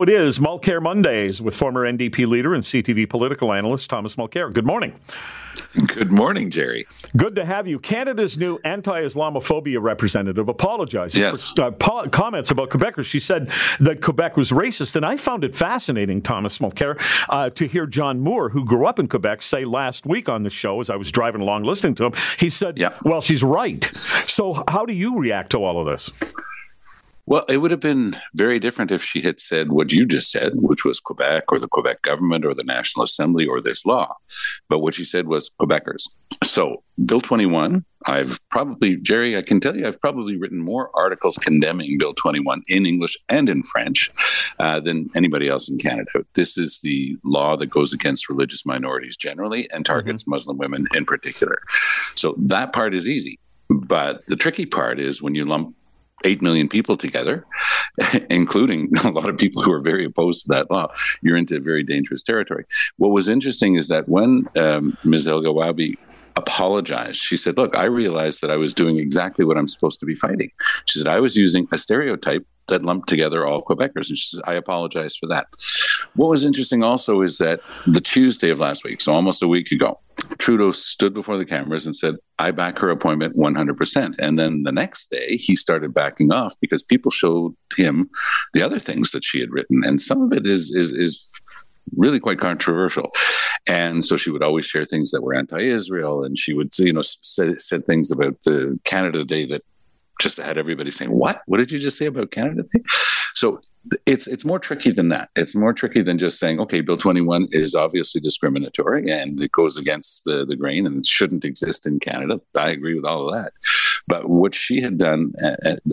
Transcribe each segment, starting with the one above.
It is Mulcair Mondays with former NDP leader and CTV political analyst Thomas Mulcair. Good morning. Good morning, Jerry. Good to have you. Canada's new anti-Islamophobia representative apologizes yes. for uh, po- comments about Quebecers. She said that Quebec was racist, and I found it fascinating, Thomas Mulcair, uh, to hear John Moore, who grew up in Quebec, say last week on the show as I was driving along listening to him. He said, yeah. "Well, she's right." So, how do you react to all of this? Well, it would have been very different if she had said what you just said, which was Quebec or the Quebec government or the National Assembly or this law. But what she said was Quebecers. So, Bill 21, I've probably, Jerry, I can tell you, I've probably written more articles condemning Bill 21 in English and in French uh, than anybody else in Canada. This is the law that goes against religious minorities generally and targets mm-hmm. Muslim women in particular. So, that part is easy. But the tricky part is when you lump 8 million people together, including a lot of people who are very opposed to that law, you're into very dangerous territory. What was interesting is that when um, Ms. Elghawaby apologized, she said, Look, I realized that I was doing exactly what I'm supposed to be fighting. She said, I was using a stereotype that lumped together all Quebecers. And she I apologize for that. What was interesting also is that the Tuesday of last week, so almost a week ago, Trudeau stood before the cameras and said, I back her appointment 100%. And then the next day, he started backing off because people showed him the other things that she had written. And some of it is, is, is really quite controversial. And so she would always share things that were anti-Israel, and she would, you know, say, said things about the Canada Day that just had everybody saying, "What? What did you just say about Canada?" So it's it's more tricky than that. It's more tricky than just saying, "Okay, Bill 21 is obviously discriminatory and it goes against the the grain and it shouldn't exist in Canada." I agree with all of that. But what she had done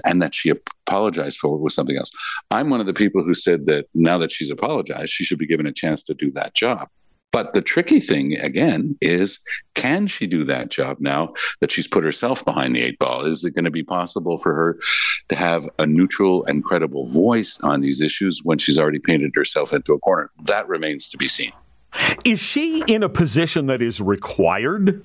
and that she apologized for was something else. I'm one of the people who said that now that she's apologized, she should be given a chance to do that job. But the tricky thing, again, is can she do that job now that she's put herself behind the eight ball? Is it going to be possible for her to have a neutral and credible voice on these issues when she's already painted herself into a corner? That remains to be seen. Is she in a position that is required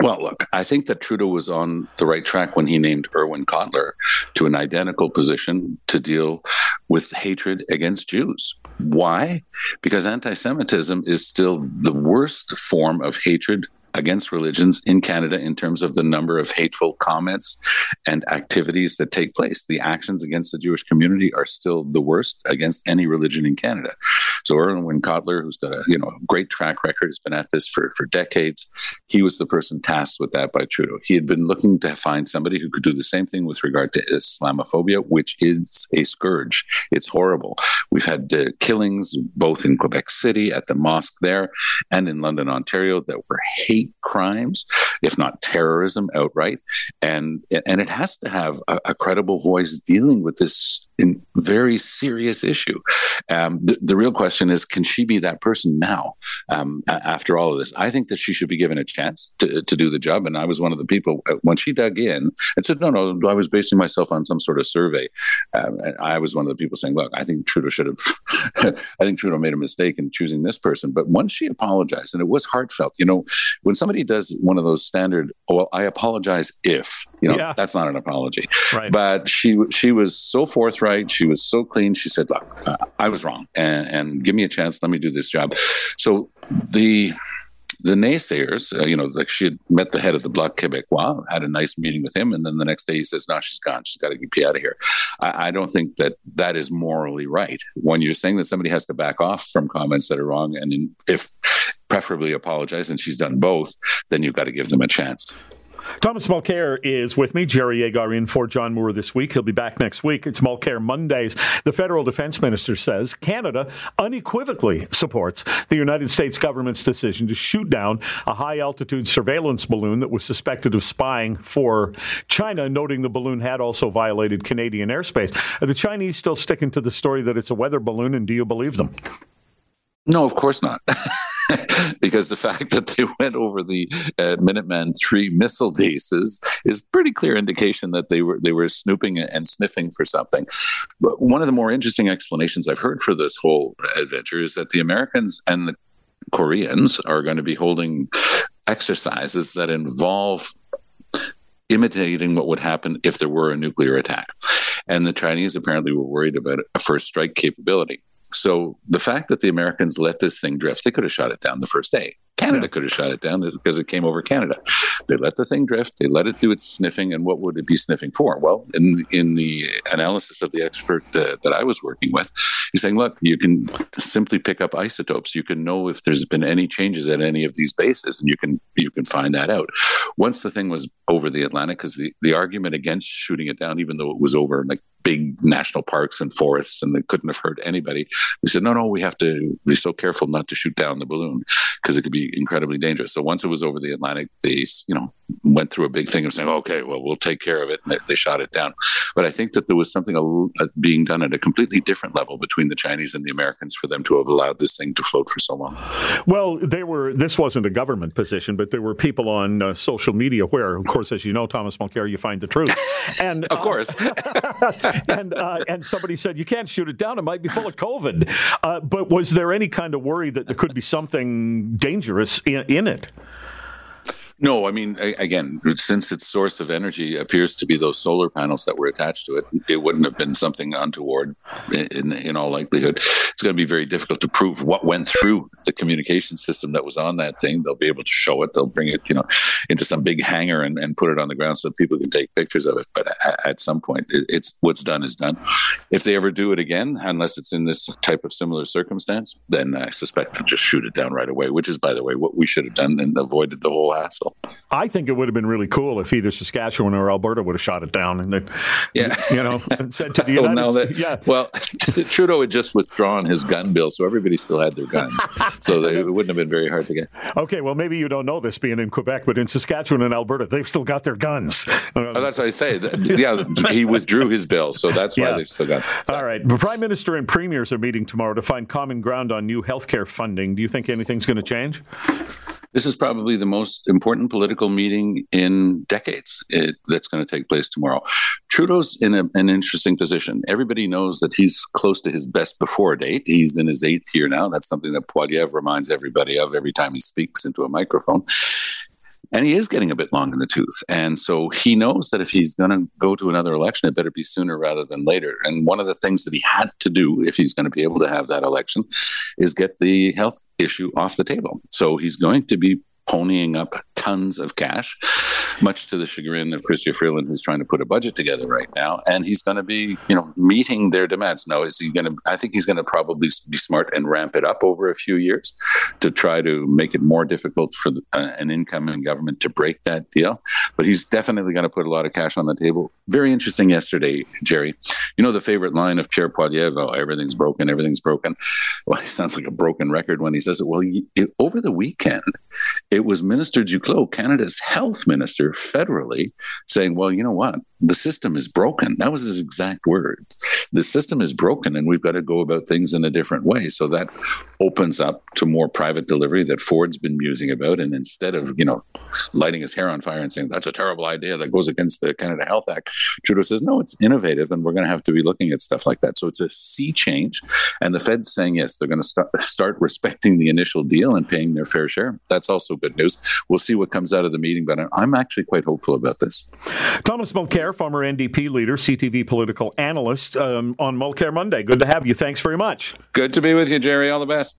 well, look, I think that Trudeau was on the right track when he named Irwin Cotler to an identical position to deal with hatred against Jews. Why? Because anti Semitism is still the worst form of hatred against religions in Canada in terms of the number of hateful comments and activities that take place. The actions against the Jewish community are still the worst against any religion in Canada. So Irwin Cotler, who's got a you know great track record, has been at this for for decades. He was the person tasked with that by Trudeau. He had been looking to find somebody who could do the same thing with regard to Islamophobia, which is a scourge. It's horrible. We've had uh, killings both in Quebec City at the mosque there and in London, Ontario, that were hate crimes, if not terrorism outright. And and it has to have a, a credible voice dealing with this very serious issue. Um, the, the, real question is, can she be that person now? Um, after all of this, I think that she should be given a chance to, to do the job. And I was one of the people uh, when she dug in and said, "No, no, I was basing myself on some sort of survey." Um, I was one of the people saying, "Look, I think Trudeau should have. I think Trudeau made a mistake in choosing this person." But once she apologized, and it was heartfelt, you know, when somebody does one of those standard, oh, "Well, I apologize if," you know, yeah. that's not an apology. Right. But she she was so forthright right. She was so clean. She said, "Look, uh, I was wrong, and, and give me a chance. Let me do this job." So the the naysayers, uh, you know, like she had met the head of the Bloc Québécois, had a nice meeting with him, and then the next day he says, "No, she's gone. She's got to get out of here." I, I, don't think that that is morally right. When you're saying that somebody has to back off from comments that are wrong, and in, if preferably apologize, and she's done both, then you've got to give them a chance. Thomas Mulcair is with me. Jerry Agar in for John Moore this week. He'll be back next week. It's Mulcair Mondays. The federal defense minister says Canada unequivocally supports the United States government's decision to shoot down a high altitude surveillance balloon that was suspected of spying for China, noting the balloon had also violated Canadian airspace. Are the Chinese still sticking to the story that it's a weather balloon, and do you believe them? No, of course not. because the fact that they went over the uh, Minuteman three missile bases is pretty clear indication that they were they were snooping and sniffing for something. But one of the more interesting explanations I've heard for this whole adventure is that the Americans and the Koreans are going to be holding exercises that involve imitating what would happen if there were a nuclear attack. and the Chinese apparently were worried about a first strike capability. So the fact that the Americans let this thing drift, they could have shot it down the first day. Canada could have shot it down because it came over Canada. They let the thing drift. They let it do its sniffing. And what would it be sniffing for? Well, in in the analysis of the expert uh, that I was working with, he's saying, look, you can simply pick up isotopes. You can know if there's been any changes at any of these bases, and you can you can find that out. Once the thing was over the Atlantic, because the, the argument against shooting it down, even though it was over like big national parks and forests and they couldn't have hurt anybody. They said, no, no, we have to be so careful not to shoot down the balloon because it could be incredibly dangerous. So once it was over the Atlantic, they, you know, went through a big thing of saying, okay, well, we'll take care of it. And they, they shot it down. But I think that there was something a, a, being done at a completely different level between the Chinese and the Americans for them to have allowed this thing to float for so long. Well, they were, this wasn't a government position, but there were people on uh, social media where, of course, as you know, Thomas Mulcair, you find the truth. And of uh, course. and uh, and somebody said you can't shoot it down; it might be full of COVID. Uh, but was there any kind of worry that there could be something dangerous in, in it? No, I mean, again, since its source of energy appears to be those solar panels that were attached to it, it wouldn't have been something untoward in, in all likelihood. It's going to be very difficult to prove what went through the communication system that was on that thing. They'll be able to show it. They'll bring it, you know, into some big hangar and, and put it on the ground so that people can take pictures of it. But at, at some point, it, it's what's done is done. If they ever do it again, unless it's in this type of similar circumstance, then I suspect they'll just shoot it down right away, which is, by the way, what we should have done and avoided the whole hassle. I think it would have been really cool if either Saskatchewan or Alberta would have shot it down and, then, yeah, you know, said to the United well, that, yeah. Well, Trudeau had just withdrawn his gun bill, so everybody still had their guns, so they, it wouldn't have been very hard to get. Okay, well, maybe you don't know this being in Quebec, but in Saskatchewan and Alberta, they've still got their guns. Oh, that's what I say. Yeah, he withdrew his bill, so that's why yeah. they've still got. So. All right, the Prime Minister and premiers are meeting tomorrow to find common ground on new healthcare funding. Do you think anything's going to change? This is probably the most important political meeting in decades it, that's going to take place tomorrow. Trudeau's in a, an interesting position. Everybody knows that he's close to his best before date. He's in his eighth year now. That's something that Poilievre reminds everybody of every time he speaks into a microphone and he is getting a bit long in the tooth. And so he knows that if he's going to go to another election, it better be sooner rather than later. And one of the things that he had to do if he's going to be able to have that election is get the health issue off the table. So he's going to be ponying up tons of cash, much to the chagrin of Chrystia Freeland, who's trying to put a budget together right now. And he's going to be, you know, meeting their demands. Now, is he going to? I think he's going to probably be smart and ramp it up over a few years to try to make it more difficult for the, uh, an incoming government to break that deal. But he's definitely going to put a lot of cash on the table. Very interesting yesterday, Jerry. You know the favorite line of Pierre Poilievre, oh, everything's broken, everything's broken. Well, he sounds like a broken record when he says it. Well, it, over the weekend, it was Minister Duclos, Canada's health minister, federally, saying, well, you know what? The system is broken. That was his exact word. The system is broken, and we've got to go about things in a different way. So that opens up to more private delivery that Ford's been musing about. And instead of, you know, lighting his hair on fire and saying, that's a terrible idea that goes against the Canada Health Act, Trudeau says, no, it's innovative, and we're going to have to be looking at stuff like that. So it's a sea change. And the Fed's saying, yes, they're going to start, start respecting the initial deal and paying their fair share. That's also good news. We'll see what comes out of the meeting, but I'm actually quite hopeful about this. Thomas Former NDP leader, CTV political analyst, um, on Mulcair Monday. Good to have you. Thanks very much. Good to be with you, Jerry. All the best.